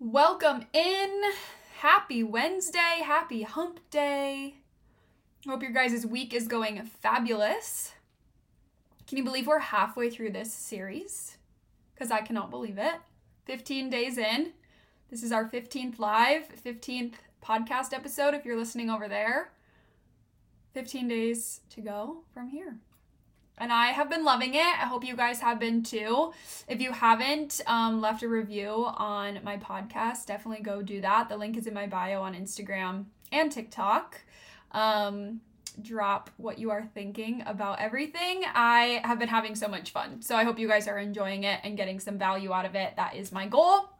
Welcome in. Happy Wednesday. Happy hump day. Hope your guys' week is going fabulous. Can you believe we're halfway through this series? Because I cannot believe it. 15 days in. This is our 15th live, 15th podcast episode if you're listening over there. 15 days to go from here. And I have been loving it. I hope you guys have been too. If you haven't um, left a review on my podcast, definitely go do that. The link is in my bio on Instagram and TikTok. Um, drop what you are thinking about everything. I have been having so much fun. So I hope you guys are enjoying it and getting some value out of it. That is my goal.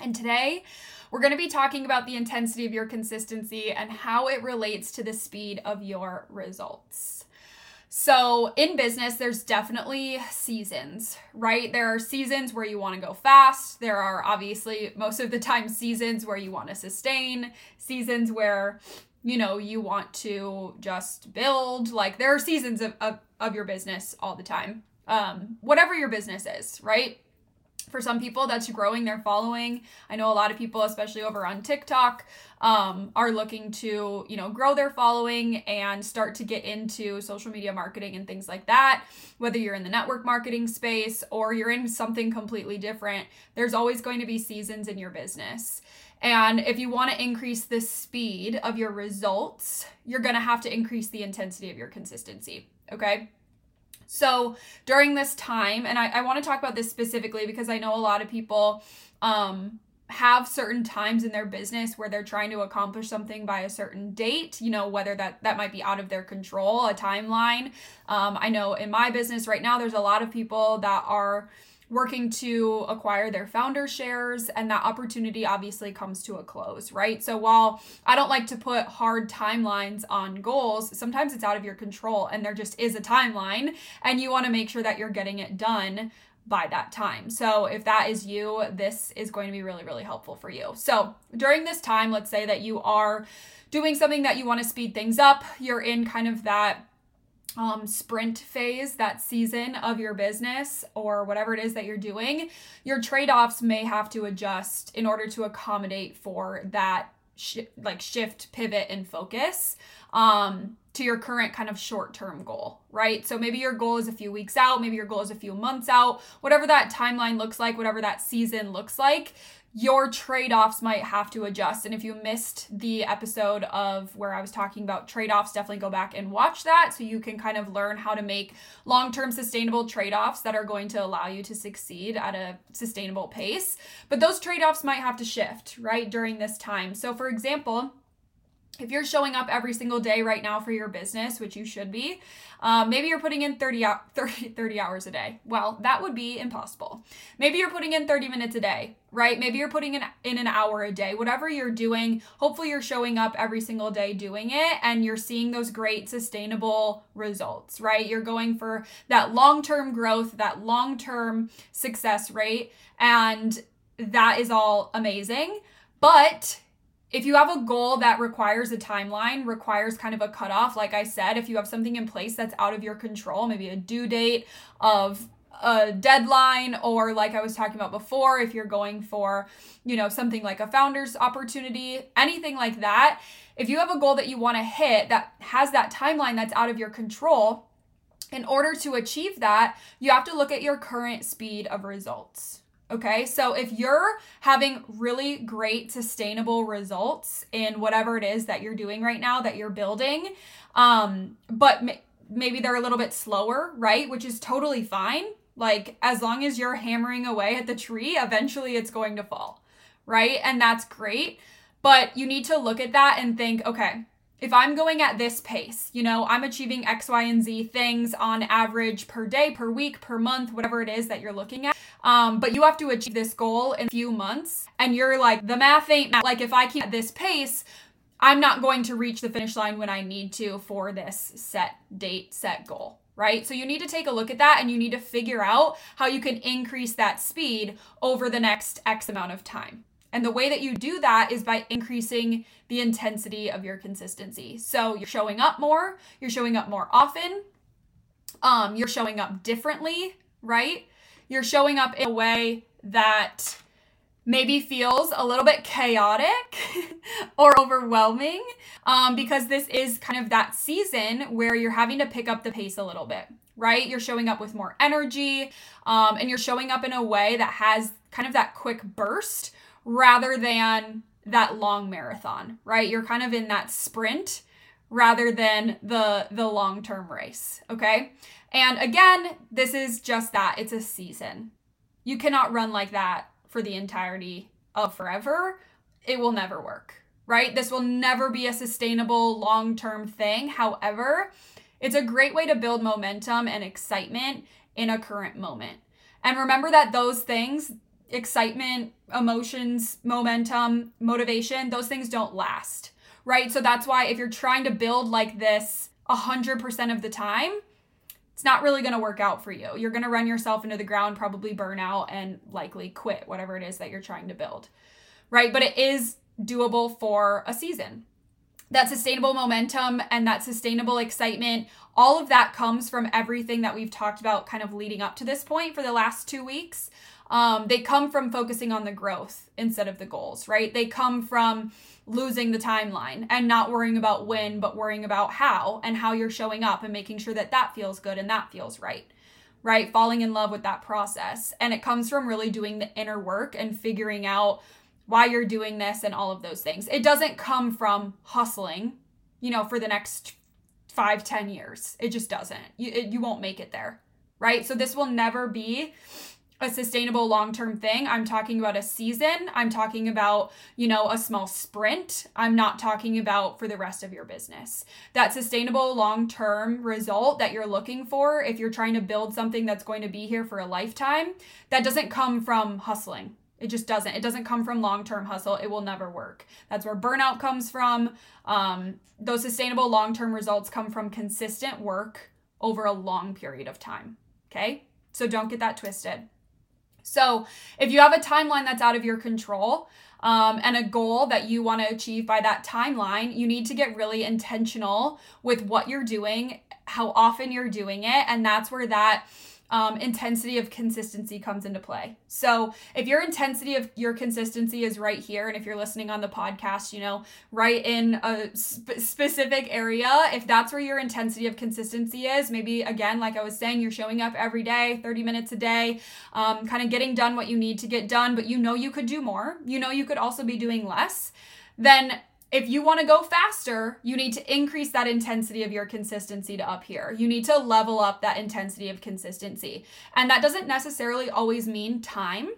And today, we're going to be talking about the intensity of your consistency and how it relates to the speed of your results. So, in business, there's definitely seasons, right? There are seasons where you want to go fast. There are obviously most of the time seasons where you want to sustain, seasons where you know you want to just build. Like, there are seasons of, of, of your business all the time, um, whatever your business is, right? For some people that's growing their following. I know a lot of people especially over on tiktok um, are looking to you know grow their following and start to get into social media marketing and things like that. Whether you're in the network marketing space or you're in something completely different there's always going to be seasons in your business. And if you want to increase the speed of your results you're going to have to increase the intensity of your consistency okay so during this time, and I, I want to talk about this specifically because I know a lot of people um, have certain times in their business where they're trying to accomplish something by a certain date you know whether that that might be out of their control a timeline. Um, i know in my business right now there's a lot of people that are working to acquire their founder shares and that opportunity obviously comes to a close right so while i don't like to put hard timelines on goals sometimes it's out of your control and there just is a timeline and you want to make sure that you're getting it done by that time. So, if that is you, this is going to be really, really helpful for you. So, during this time, let's say that you are doing something that you want to speed things up, you're in kind of that um, sprint phase, that season of your business or whatever it is that you're doing, your trade offs may have to adjust in order to accommodate for that sh- like shift, pivot, and focus um, to your current kind of short term goal, right? So maybe your goal is a few weeks out, maybe your goal is a few months out, whatever that timeline looks like, whatever that season looks like, your trade offs might have to adjust. And if you missed the episode of where I was talking about trade offs, definitely go back and watch that so you can kind of learn how to make long term sustainable trade offs that are going to allow you to succeed at a sustainable pace. But those trade offs might have to shift, right, during this time. So, for example, if you're showing up every single day right now for your business, which you should be, um, maybe you're putting in 30, 30, 30 hours a day. Well, that would be impossible. Maybe you're putting in 30 minutes a day, right? Maybe you're putting in, in an hour a day. Whatever you're doing, hopefully you're showing up every single day doing it and you're seeing those great sustainable results, right? You're going for that long term growth, that long term success rate. And that is all amazing. But if you have a goal that requires a timeline, requires kind of a cutoff, like I said, if you have something in place that's out of your control, maybe a due date of a deadline or like I was talking about before, if you're going for, you know, something like a founder's opportunity, anything like that, if you have a goal that you want to hit that has that timeline that's out of your control, in order to achieve that, you have to look at your current speed of results. Okay, so if you're having really great sustainable results in whatever it is that you're doing right now that you're building, um, but maybe they're a little bit slower, right? Which is totally fine. Like, as long as you're hammering away at the tree, eventually it's going to fall, right? And that's great. But you need to look at that and think, okay, if I'm going at this pace, you know, I'm achieving X, Y, and Z things on average per day, per week, per month, whatever it is that you're looking at. Um, but you have to achieve this goal in a few months. And you're like, the math ain't math. Like, if I keep at this pace, I'm not going to reach the finish line when I need to for this set date, set goal right? So you need to take a look at that and you need to figure out how you can increase that speed over the next X amount of time. And the way that you do that is by increasing the intensity of your consistency. So you're showing up more, you're showing up more often, um, you're showing up differently, right? You're showing up in a way that maybe feels a little bit chaotic or overwhelming um, because this is kind of that season where you're having to pick up the pace a little bit right you're showing up with more energy um, and you're showing up in a way that has kind of that quick burst rather than that long marathon, right? You're kind of in that sprint rather than the the long-term race, okay? And again, this is just that. It's a season. You cannot run like that for the entirety of forever. It will never work, right? This will never be a sustainable long-term thing. However, it's a great way to build momentum and excitement in a current moment. And remember that those things, excitement, emotions, momentum, motivation, those things don't last, right? So that's why if you're trying to build like this 100% of the time, it's not really going to work out for you. You're going to run yourself into the ground, probably burn out, and likely quit whatever it is that you're trying to build, right? But it is doable for a season. That sustainable momentum and that sustainable excitement, all of that comes from everything that we've talked about kind of leading up to this point for the last two weeks. Um, they come from focusing on the growth instead of the goals, right? They come from losing the timeline and not worrying about when, but worrying about how and how you're showing up and making sure that that feels good and that feels right, right? Falling in love with that process. And it comes from really doing the inner work and figuring out why you're doing this and all of those things. It doesn't come from hustling, you know, for the next five, ten years. It just doesn't. You, it, you won't make it there, right? So this will never be a sustainable long-term thing. I'm talking about a season. I'm talking about, you know, a small sprint. I'm not talking about for the rest of your business. That sustainable long-term result that you're looking for if you're trying to build something that's going to be here for a lifetime, that doesn't come from hustling. It just doesn't. It doesn't come from long term hustle. It will never work. That's where burnout comes from. Um, those sustainable long term results come from consistent work over a long period of time. Okay? So don't get that twisted. So, if you have a timeline that's out of your control um, and a goal that you want to achieve by that timeline, you need to get really intentional with what you're doing, how often you're doing it. And that's where that um, intensity of consistency comes into play. So if your intensity of your consistency is right here, and if you're listening on the podcast, you know, right in a sp- specific area, if that's where your intensity of consistency is, maybe again, like I was saying, you're showing up every day, 30 minutes a day, um, kind of getting done what you need to get done, but you know you could do more, you know you could also be doing less, then if you want to go faster, you need to increase that intensity of your consistency to up here. You need to level up that intensity of consistency. And that doesn't necessarily always mean time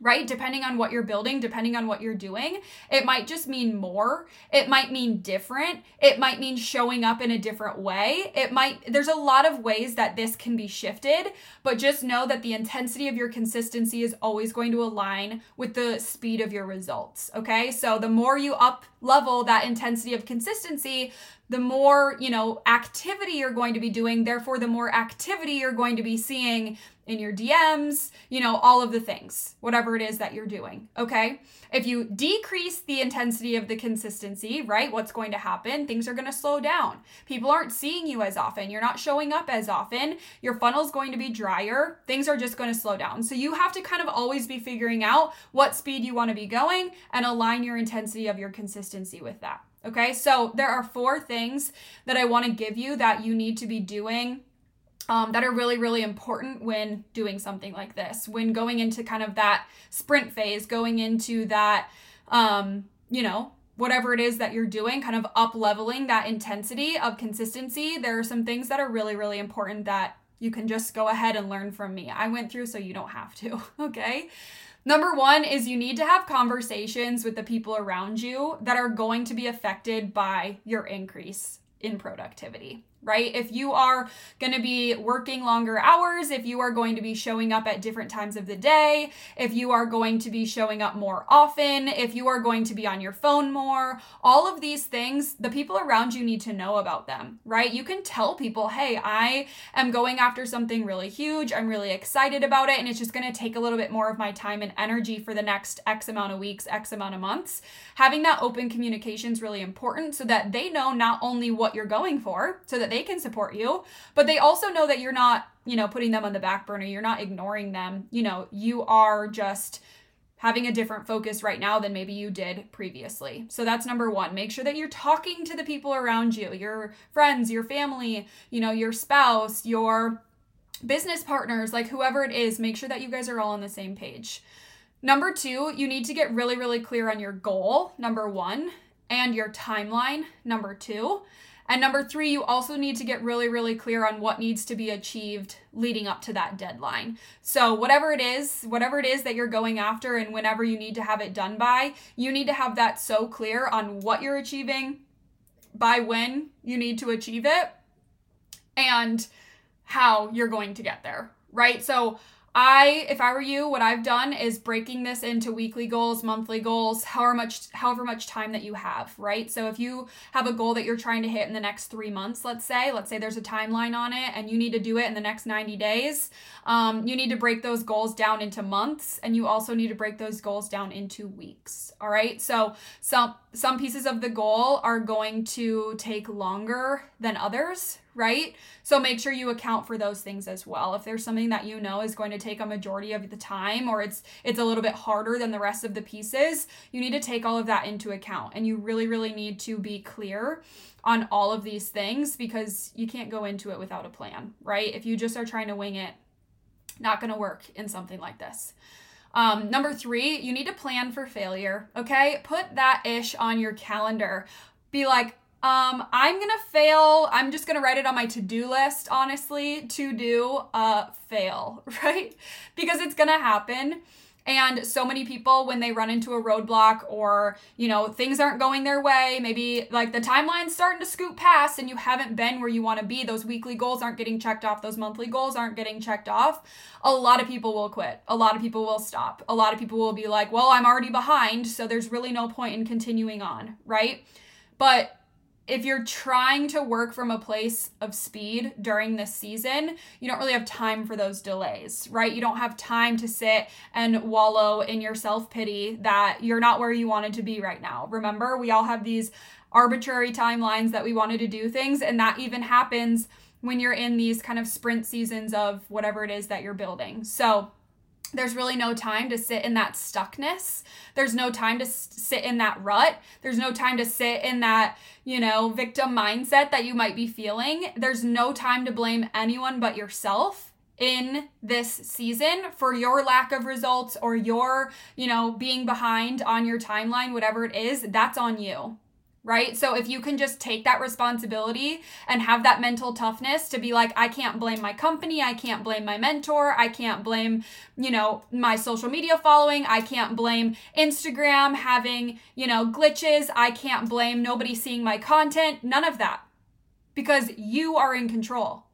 right? Depending on what you're building, depending on what you're doing, it might just mean more. It might mean different. It might mean showing up in a different way. It might, there's a lot of ways that this can be shifted, but just know that the intensity of your consistency is always going to align with the speed of your results, okay? So the more you up level that intensity of consistency, the more, you know, activity you're going to be doing, therefore the more activity you're going to be seeing in your DMs, you know, all of the things, whatever it is that you're doing, okay? If you decrease the intensity of the consistency, right, what's going to happen? Things are going to slow down. People aren't seeing you as often. You're not showing up as often. Your funnel's going to be drier. Things are just going to slow down. So you have to kind of always be figuring out what speed you want to be going and align your intensity of your consistency with that. Okay, so there are four things that I want to give you that you need to be doing um, that are really, really important when doing something like this, when going into kind of that sprint phase, going into that, um, you know, whatever it is that you're doing, kind of up leveling that intensity of consistency. There are some things that are really, really important that you can just go ahead and learn from me. I went through so you don't have to, okay? Number one is you need to have conversations with the people around you that are going to be affected by your increase in productivity right? If you are going to be working longer hours, if you are going to be showing up at different times of the day, if you are going to be showing up more often, if you are going to be on your phone more, all of these things, the people around you need to know about them, right? You can tell people, hey, I am going after something really huge. I'm really excited about it. And it's just going to take a little bit more of my time and energy for the next X amount of weeks, X amount of months. Having that open communication is really important so that they know not only what you're going for, so they can support you, but they also know that you're not, you know, putting them on the back burner. You're not ignoring them. You know, you are just having a different focus right now than maybe you did previously. So that's number 1. Make sure that you're talking to the people around you, your friends, your family, you know, your spouse, your business partners, like whoever it is, make sure that you guys are all on the same page. Number 2, you need to get really really clear on your goal, number 1, and your timeline, number 2. And number three, you also need to get really, really clear on what needs to be achieved leading up to that deadline. So, whatever it is, whatever it is that you're going after, and whenever you need to have it done by, you need to have that so clear on what you're achieving, by when you need to achieve it, and how you're going to get there, right? So, I, if I were you, what I've done is breaking this into weekly goals, monthly goals, however much, however much time that you have, right? So if you have a goal that you're trying to hit in the next three months, let's say, let's say there's a timeline on it and you need to do it in the next 90 days, um, you need to break those goals down into months and you also need to break those goals down into weeks. All right. So some, some pieces of the goal are going to take longer than others, right? So make sure you account for those things as well. If there's something that you know is going to take a majority of the time or it's it's a little bit harder than the rest of the pieces, you need to take all of that into account and you really really need to be clear on all of these things because you can't go into it without a plan, right? If you just are trying to wing it, not going to work in something like this. Um, number three, you need to plan for failure. Okay, put that ish on your calendar. Be like, um, I'm gonna fail. I'm just gonna write it on my to-do list, honestly, to do uh fail, right? Because it's gonna happen. And so many people, when they run into a roadblock or, you know, things aren't going their way, maybe like the timeline's starting to scoot past and you haven't been where you want to be, those weekly goals aren't getting checked off, those monthly goals aren't getting checked off, a lot of people will quit. A lot of people will stop. A lot of people will be like, well, I'm already behind, so there's really no point in continuing on, right? But if you're trying to work from a place of speed during this season, you don't really have time for those delays, right? You don't have time to sit and wallow in your self pity that you're not where you wanted to be right now. Remember, we all have these arbitrary timelines that we wanted to do things, and that even happens when you're in these kind of sprint seasons of whatever it is that you're building. So, there's really no time to sit in that stuckness. There's no time to sit in that rut. There's no time to sit in that, you know, victim mindset that you might be feeling. There's no time to blame anyone but yourself in this season for your lack of results or your, you know, being behind on your timeline, whatever it is, that's on you right? So if you can just take that responsibility and have that mental toughness to be like, I can't blame my company, I can't blame my mentor, I can't blame, you know, my social media following, I can't blame Instagram having, you know, glitches, I can't blame nobody seeing my content, none of that. Because you are in control.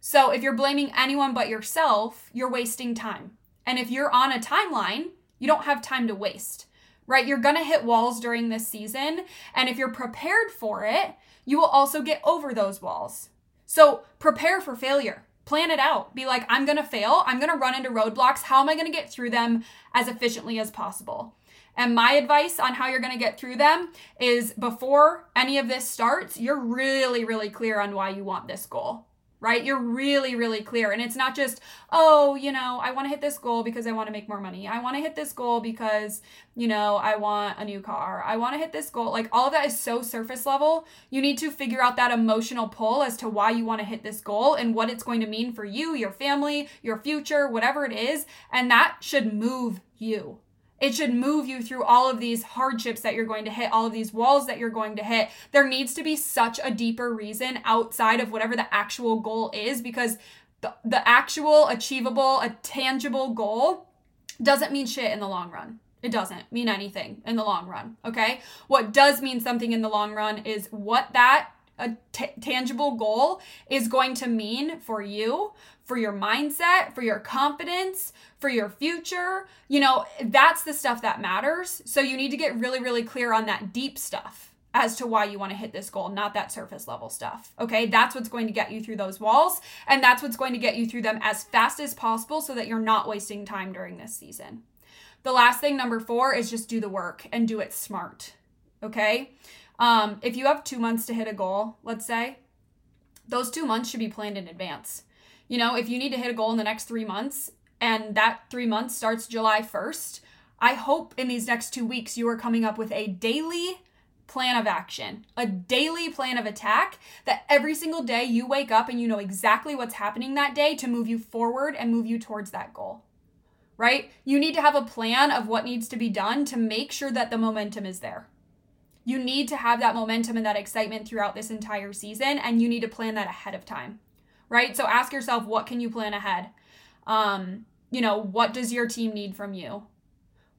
So if you're blaming anyone but yourself, you're wasting time. And if you're on a timeline, you don't have time to waste right? You're gonna hit walls during this season. And if you're prepared for it, you will also get over those walls. So prepare for failure. Plan it out. Be like, I'm gonna fail. I'm gonna run into roadblocks. How am I gonna get through them as efficiently as possible? And my advice on how you're going to get through them is before any of this starts, you're really, really clear on why you want this goal, right? You're really, really clear. And it's not just, oh, you know, I want to hit this goal because I want to make more money. I want to hit this goal because, you know, I want a new car. I want to hit this goal. Like all of that is so surface level. You need to figure out that emotional pull as to why you want to hit this goal and what it's going to mean for you, your family, your future, whatever it is. And that should move you. It should move you through all of these hardships that you're going to hit, all of these walls that you're going to hit. There needs to be such a deeper reason outside of whatever the actual goal is because the, the actual achievable, a tangible goal doesn't mean shit in the long run. It doesn't mean anything in the long run, okay? What does mean something in the long run is what that a t- tangible goal is going to mean for you, for your mindset, for your confidence, for your future. You know, that's the stuff that matters. So you need to get really, really clear on that deep stuff as to why you want to hit this goal, not that surface level stuff. Okay, that's what's going to get you through those walls, and that's what's going to get you through them as fast as possible so that you're not wasting time during this season. The last thing, number four, is just do the work and do it smart. Okay, um, if you have two months to hit a goal, let's say, those two months should be planned in advance. You know, if you need to hit a goal in the next three months and that three months starts July 1st, I hope in these next two weeks you are coming up with a daily plan of action, a daily plan of attack that every single day you wake up and you know exactly what's happening that day to move you forward and move you towards that goal. Right? You need to have a plan of what needs to be done to make sure that the momentum is there. You need to have that momentum and that excitement throughout this entire season, and you need to plan that ahead of time, right? So ask yourself, what can you plan ahead? Um, you know, what does your team need from you?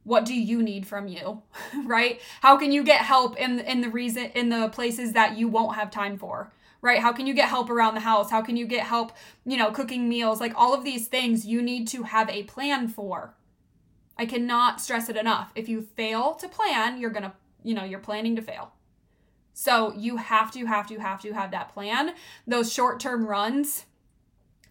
What do you need from you, right? How can you get help in in the reason in the places that you won't have time for? right? How can you get help around the house? How can you get help, you know, cooking meals? Like all of these things you need to have a plan for. I cannot stress it enough. If you fail to plan, you're going to you know, you're planning to fail. So you have to, have to, have to have that plan. Those short term runs,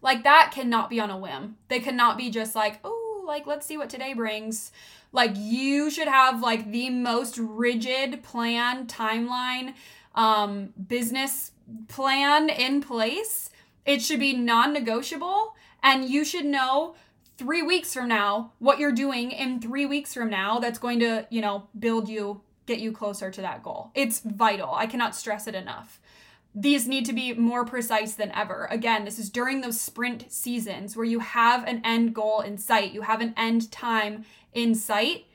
like that cannot be on a whim. They cannot be just like, oh, like let's see what today brings. Like you should have like the most rigid plan, timeline, um, business plan in place. It should be non negotiable. And you should know three weeks from now what you're doing in three weeks from now that's going to, you know, build you get you closer to that goal. It's vital. I cannot stress it enough. These need to be more precise than ever. Again, this is during those sprint seasons where you have an end goal in sight, you have an end time in sight.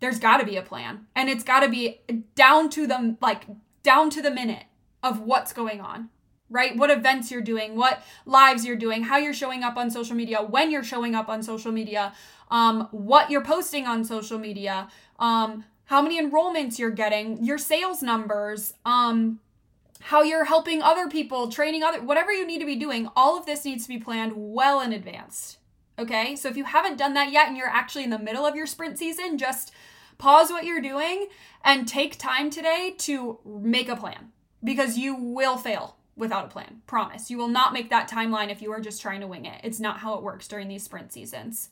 There's got to be a plan. And it's got to be down to the like down to the minute of what's going on right? What events you're doing, what lives you're doing, how you're showing up on social media, when you're showing up on social media, um, what you're posting on social media, um, how many enrollments you're getting, your sales numbers, um, how you're helping other people, training other, whatever you need to be doing, all of this needs to be planned well in advance. Okay, so if you haven't done that yet and you're actually in the middle of your sprint season, just pause what you're doing and take time today to make a plan because you will fail without a plan. Promise. You will not make that timeline if you are just trying to wing it. It's not how it works during these sprint seasons.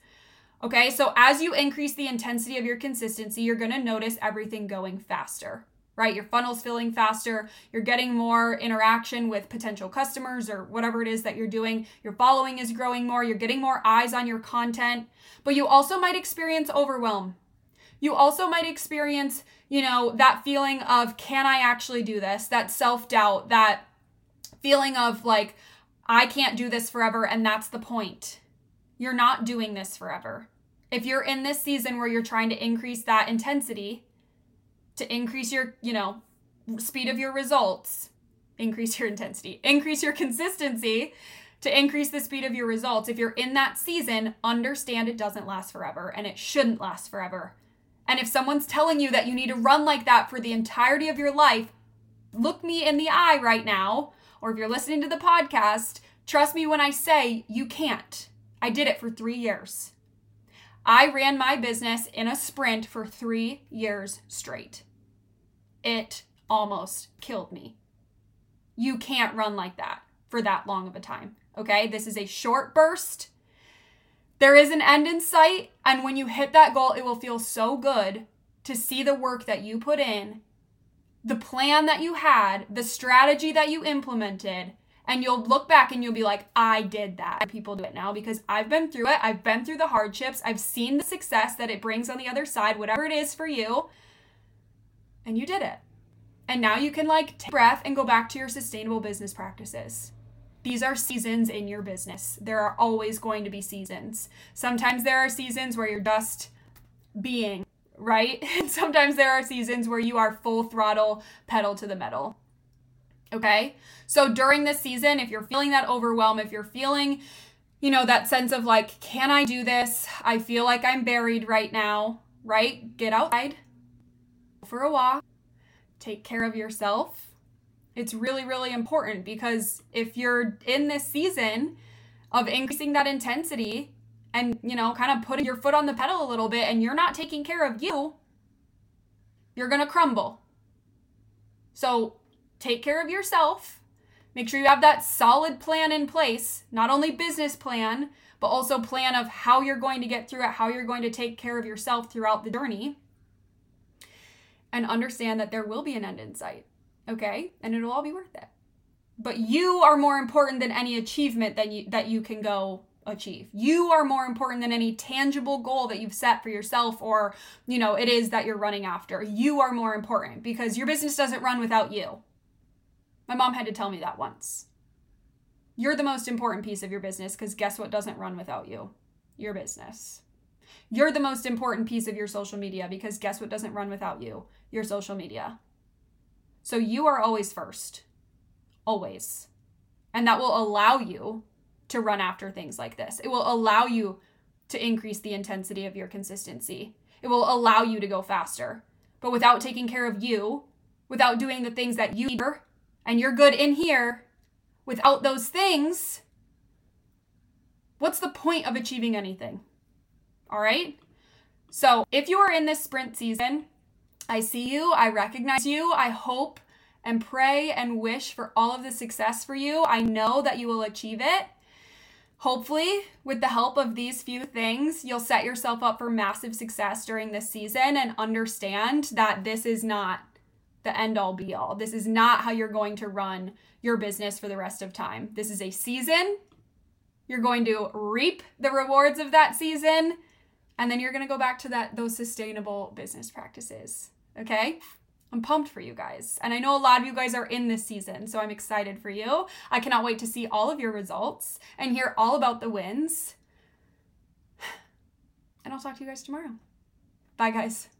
Okay, so as you increase the intensity of your consistency, you're gonna notice everything going faster, right? Your funnel's filling faster, you're getting more interaction with potential customers or whatever it is that you're doing. Your following is growing more, you're getting more eyes on your content, but you also might experience overwhelm. You also might experience, you know, that feeling of, can I actually do this? That self doubt, that feeling of like, I can't do this forever, and that's the point you're not doing this forever. If you're in this season where you're trying to increase that intensity to increase your, you know, speed of your results, increase your intensity, increase your consistency to increase the speed of your results. If you're in that season, understand it doesn't last forever and it shouldn't last forever. And if someone's telling you that you need to run like that for the entirety of your life, look me in the eye right now. Or if you're listening to the podcast, trust me when I say you can't. I did it for three years. I ran my business in a sprint for three years straight. It almost killed me. You can't run like that for that long of a time. Okay. This is a short burst. There is an end in sight. And when you hit that goal, it will feel so good to see the work that you put in, the plan that you had, the strategy that you implemented. And you'll look back and you'll be like, I did that. People do it now because I've been through it. I've been through the hardships. I've seen the success that it brings on the other side, whatever it is for you. And you did it. And now you can like take breath and go back to your sustainable business practices. These are seasons in your business. There are always going to be seasons. Sometimes there are seasons where you're just being, right? And sometimes there are seasons where you are full throttle, pedal to the metal. Okay? So during this season, if you're feeling that overwhelm, if you're feeling, you know, that sense of like, can I do this? I feel like I'm buried right now, right? Get outside, for a walk, take care of yourself. It's really, really important because if you're in this season of increasing that intensity and, you know, kind of putting your foot on the pedal a little bit and you're not taking care of you, you're going to crumble. So take care of yourself. Make sure you have that solid plan in place, not only business plan, but also plan of how you're going to get through it, how you're going to take care of yourself throughout the journey. And understand that there will be an end in sight, okay? And it'll all be worth it. But you are more important than any achievement that you that you can go achieve. You are more important than any tangible goal that you've set for yourself or, you know, it is that you're running after. You are more important because your business doesn't run without you. My mom had to tell me that once. You're the most important piece of your business because guess what doesn't run without you? Your business. You're the most important piece of your social media because guess what doesn't run without you? Your social media. So you are always first. Always. And that will allow you to run after things like this. It will allow you to increase the intensity of your consistency. It will allow you to go faster. But without taking care of you, without doing the things that you need, and you're good in here, without those things, what's the point of achieving anything? All right? So, if you are in this sprint season, I see you, I recognize you, I hope and pray and wish for all of the success for you. I know that you will achieve it. Hopefully, with the help of these few things, you'll set yourself up for massive success during this season and understand that this is not the end all be all. This is not how you're going to run your business for the rest of time. This is a season. You're going to reap the rewards of that season and then you're going to go back to that those sustainable business practices. Okay? I'm pumped for you guys. And I know a lot of you guys are in this season, so I'm excited for you. I cannot wait to see all of your results and hear all about the wins. And I'll talk to you guys tomorrow. Bye, guys.